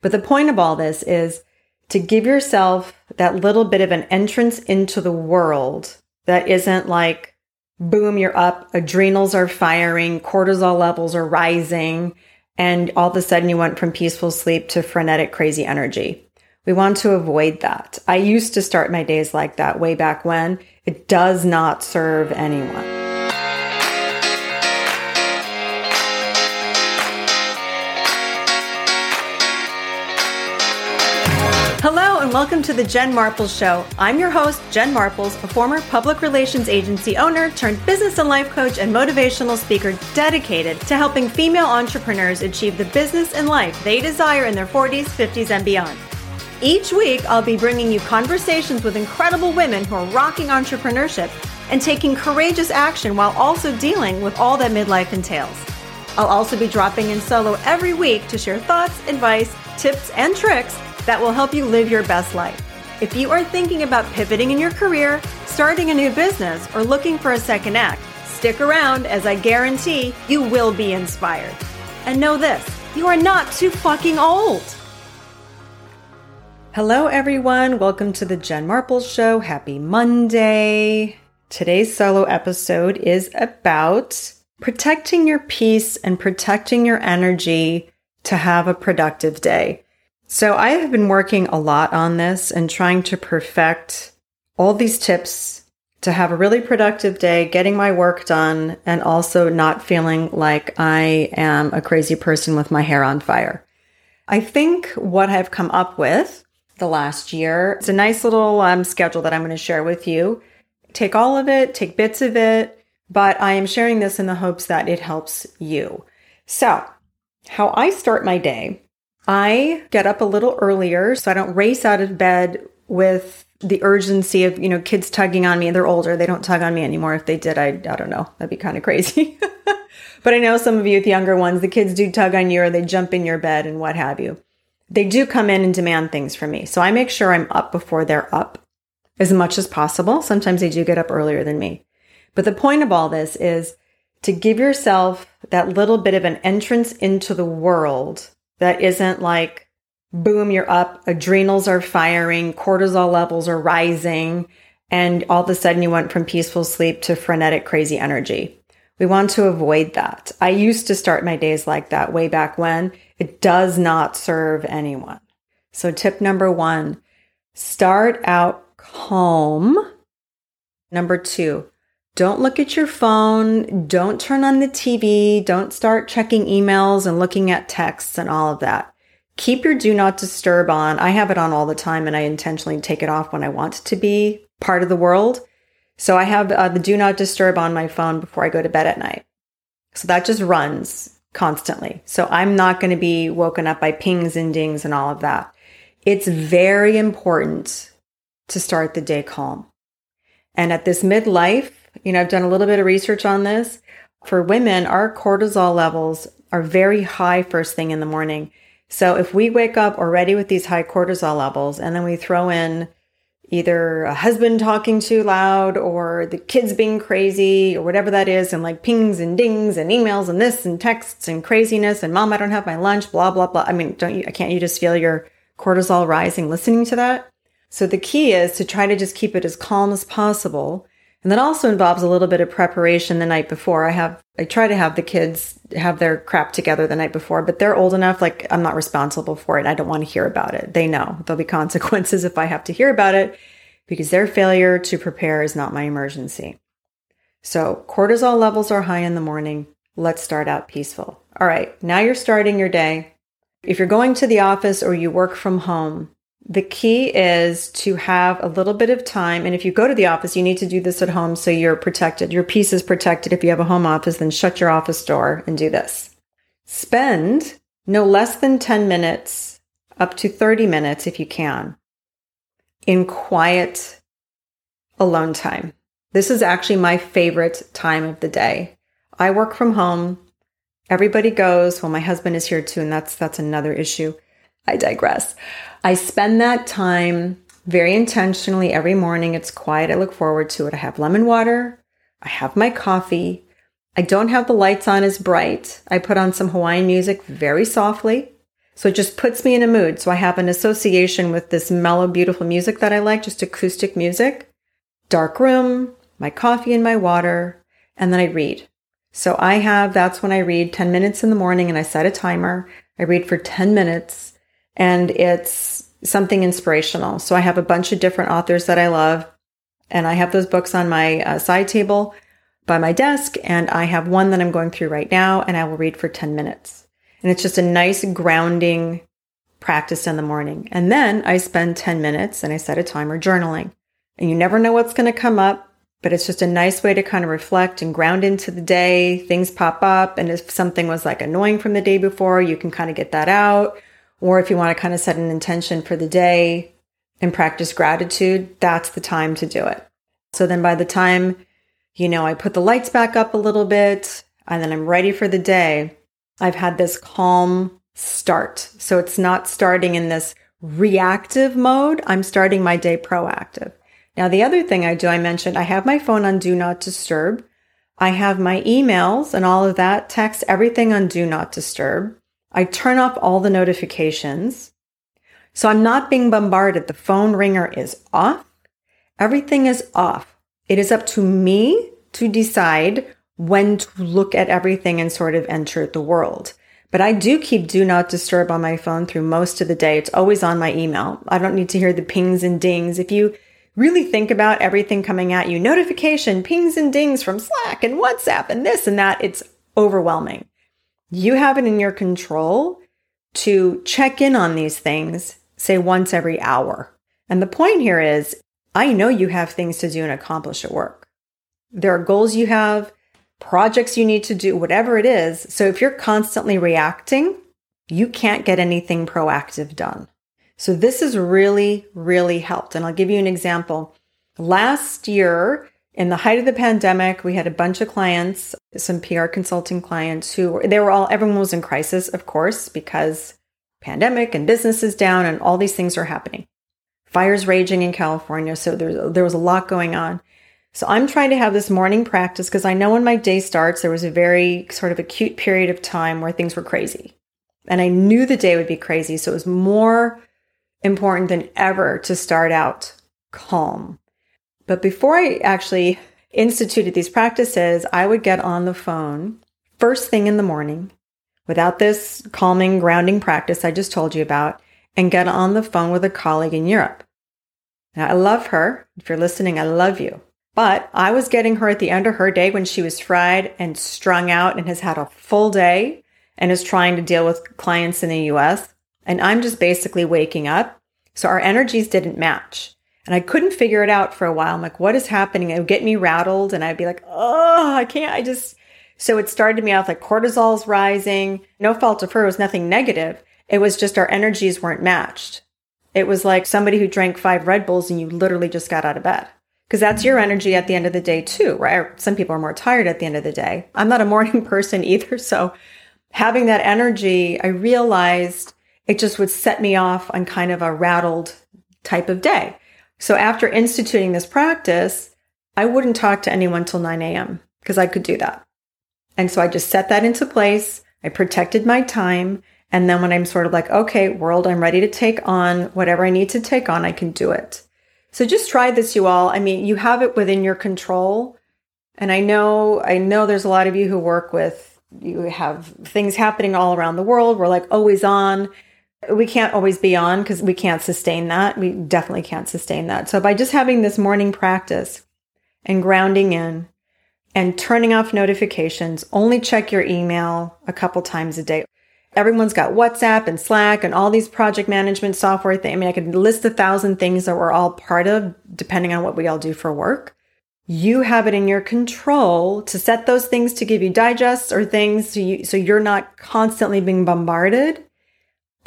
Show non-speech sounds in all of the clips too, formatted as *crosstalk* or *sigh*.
But the point of all this is to give yourself that little bit of an entrance into the world that isn't like, boom, you're up, adrenals are firing, cortisol levels are rising, and all of a sudden you went from peaceful sleep to frenetic, crazy energy. We want to avoid that. I used to start my days like that way back when. It does not serve anyone. And welcome to the Jen Marples Show. I'm your host, Jen Marples, a former public relations agency owner turned business and life coach and motivational speaker dedicated to helping female entrepreneurs achieve the business and life they desire in their 40s, 50s, and beyond. Each week, I'll be bringing you conversations with incredible women who are rocking entrepreneurship and taking courageous action while also dealing with all that midlife entails. I'll also be dropping in solo every week to share thoughts, advice, tips, and tricks that will help you live your best life. If you are thinking about pivoting in your career, starting a new business, or looking for a second act, stick around as I guarantee you will be inspired. And know this you are not too fucking old. Hello, everyone. Welcome to the Jen Marples Show. Happy Monday. Today's solo episode is about protecting your peace and protecting your energy to have a productive day. So I have been working a lot on this and trying to perfect all these tips to have a really productive day, getting my work done, and also not feeling like I am a crazy person with my hair on fire. I think what I've come up with the last year, it's a nice little um, schedule that I'm going to share with you. Take all of it, take bits of it, but I am sharing this in the hopes that it helps you. So, how I start my day I get up a little earlier so I don't race out of bed with the urgency of, you know, kids tugging on me. They're older. They don't tug on me anymore. If they did, I, I don't know. That'd be kind of crazy. *laughs* but I know some of you with younger ones, the kids do tug on you or they jump in your bed and what have you. They do come in and demand things from me. So I make sure I'm up before they're up as much as possible. Sometimes they do get up earlier than me. But the point of all this is to give yourself that little bit of an entrance into the world that isn't like, boom, you're up, adrenals are firing, cortisol levels are rising, and all of a sudden you went from peaceful sleep to frenetic, crazy energy. We want to avoid that. I used to start my days like that way back when. It does not serve anyone. So, tip number one start out calm. Number two, don't look at your phone. Don't turn on the TV. Don't start checking emails and looking at texts and all of that. Keep your do not disturb on. I have it on all the time and I intentionally take it off when I want to be part of the world. So I have uh, the do not disturb on my phone before I go to bed at night. So that just runs constantly. So I'm not going to be woken up by pings and dings and all of that. It's very important to start the day calm. And at this midlife, you know, I've done a little bit of research on this. For women, our cortisol levels are very high first thing in the morning. So if we wake up already with these high cortisol levels and then we throw in either a husband talking too loud or the kids being crazy or whatever that is and like pings and dings and emails and this and texts and craziness and mom I don't have my lunch blah blah blah I mean don't you can't you just feel your cortisol rising listening to that so the key is to try to just keep it as calm as possible and that also involves a little bit of preparation the night before. I have, I try to have the kids have their crap together the night before, but they're old enough, like I'm not responsible for it. I don't want to hear about it. They know there'll be *laughs* consequences if I have to hear about it because their failure to prepare is not my emergency. So cortisol levels are high in the morning. Let's start out peaceful. All right. Now you're starting your day. If you're going to the office or you work from home, the key is to have a little bit of time. And if you go to the office, you need to do this at home so you're protected. Your peace is protected. If you have a home office, then shut your office door and do this. Spend no less than 10 minutes, up to 30 minutes if you can, in quiet alone time. This is actually my favorite time of the day. I work from home. Everybody goes. Well, my husband is here too, and that's that's another issue. I digress. I spend that time very intentionally every morning. It's quiet. I look forward to it. I have lemon water. I have my coffee. I don't have the lights on as bright. I put on some Hawaiian music very softly. So it just puts me in a mood. So I have an association with this mellow, beautiful music that I like, just acoustic music, dark room, my coffee and my water, and then I read. So I have, that's when I read 10 minutes in the morning and I set a timer. I read for 10 minutes and it's something inspirational. So I have a bunch of different authors that I love and I have those books on my uh, side table by my desk and I have one that I'm going through right now and I will read for 10 minutes. And it's just a nice grounding practice in the morning. And then I spend 10 minutes and I set a timer journaling. And you never know what's going to come up, but it's just a nice way to kind of reflect and ground into the day. Things pop up. And if something was like annoying from the day before, you can kind of get that out. Or if you want to kind of set an intention for the day and practice gratitude, that's the time to do it. So then by the time, you know, I put the lights back up a little bit and then I'm ready for the day, I've had this calm start. So it's not starting in this reactive mode. I'm starting my day proactive. Now, the other thing I do, I mentioned I have my phone on do not disturb. I have my emails and all of that text, everything on do not disturb. I turn off all the notifications. So I'm not being bombarded. The phone ringer is off. Everything is off. It is up to me to decide when to look at everything and sort of enter the world. But I do keep do not disturb on my phone through most of the day. It's always on my email. I don't need to hear the pings and dings. If you really think about everything coming at you, notification, pings and dings from Slack and WhatsApp and this and that, it's overwhelming. You have it in your control to check in on these things, say once every hour. And the point here is, I know you have things to do and accomplish at work. There are goals you have, projects you need to do, whatever it is. So if you're constantly reacting, you can't get anything proactive done. So this has really, really helped. And I'll give you an example. Last year, in the height of the pandemic, we had a bunch of clients, some PR consulting clients who they were all, everyone was in crisis, of course, because pandemic and business is down and all these things are happening. Fires raging in California. So there, there was a lot going on. So I'm trying to have this morning practice because I know when my day starts, there was a very sort of acute period of time where things were crazy. And I knew the day would be crazy. So it was more important than ever to start out calm. But before I actually instituted these practices, I would get on the phone first thing in the morning without this calming, grounding practice I just told you about and get on the phone with a colleague in Europe. Now, I love her. If you're listening, I love you. But I was getting her at the end of her day when she was fried and strung out and has had a full day and is trying to deal with clients in the US. And I'm just basically waking up. So our energies didn't match. And I couldn't figure it out for a while. I'm like, what is happening? It would get me rattled and I'd be like, oh, I can't. I just, so it started me off like cortisol's rising. No fault of her. It was nothing negative. It was just our energies weren't matched. It was like somebody who drank five Red Bulls and you literally just got out of bed because that's your energy at the end of the day too, right? Some people are more tired at the end of the day. I'm not a morning *laughs* person either. So having that energy, I realized it just would set me off on kind of a rattled type of day. So after instituting this practice, I wouldn't talk to anyone till 9 a.m. because I could do that. And so I just set that into place. I protected my time. And then when I'm sort of like, okay, world, I'm ready to take on whatever I need to take on, I can do it. So just try this, you all. I mean, you have it within your control. And I know, I know there's a lot of you who work with, you have things happening all around the world. We're like always on. We can't always be on because we can't sustain that. We definitely can't sustain that. So by just having this morning practice and grounding in and turning off notifications, only check your email a couple times a day. Everyone's got WhatsApp and Slack and all these project management software things. I mean, I could list a thousand things that we're all part of, depending on what we all do for work. You have it in your control to set those things to give you digests or things so, you, so you're not constantly being bombarded.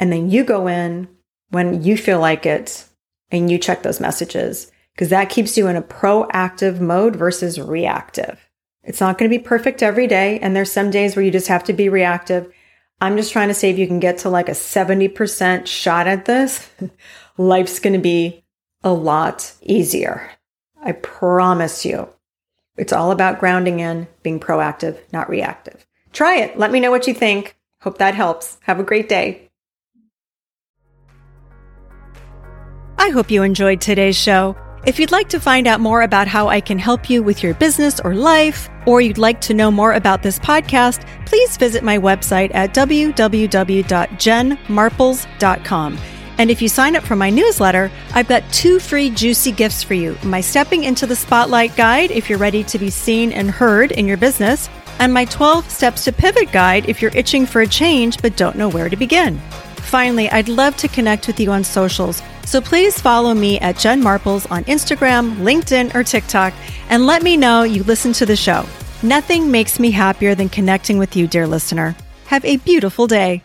And then you go in when you feel like it and you check those messages because that keeps you in a proactive mode versus reactive. It's not going to be perfect every day. And there's some days where you just have to be reactive. I'm just trying to say if you can get to like a 70% shot at this, *laughs* life's going to be a lot easier. I promise you. It's all about grounding in, being proactive, not reactive. Try it. Let me know what you think. Hope that helps. Have a great day. I hope you enjoyed today's show. If you'd like to find out more about how I can help you with your business or life, or you'd like to know more about this podcast, please visit my website at www.jenmarples.com. And if you sign up for my newsletter, I've got two free juicy gifts for you my Stepping into the Spotlight guide if you're ready to be seen and heard in your business, and my 12 Steps to Pivot guide if you're itching for a change but don't know where to begin. Finally, I'd love to connect with you on socials. So please follow me at Jen Marples on Instagram, LinkedIn, or TikTok and let me know you listen to the show. Nothing makes me happier than connecting with you, dear listener. Have a beautiful day.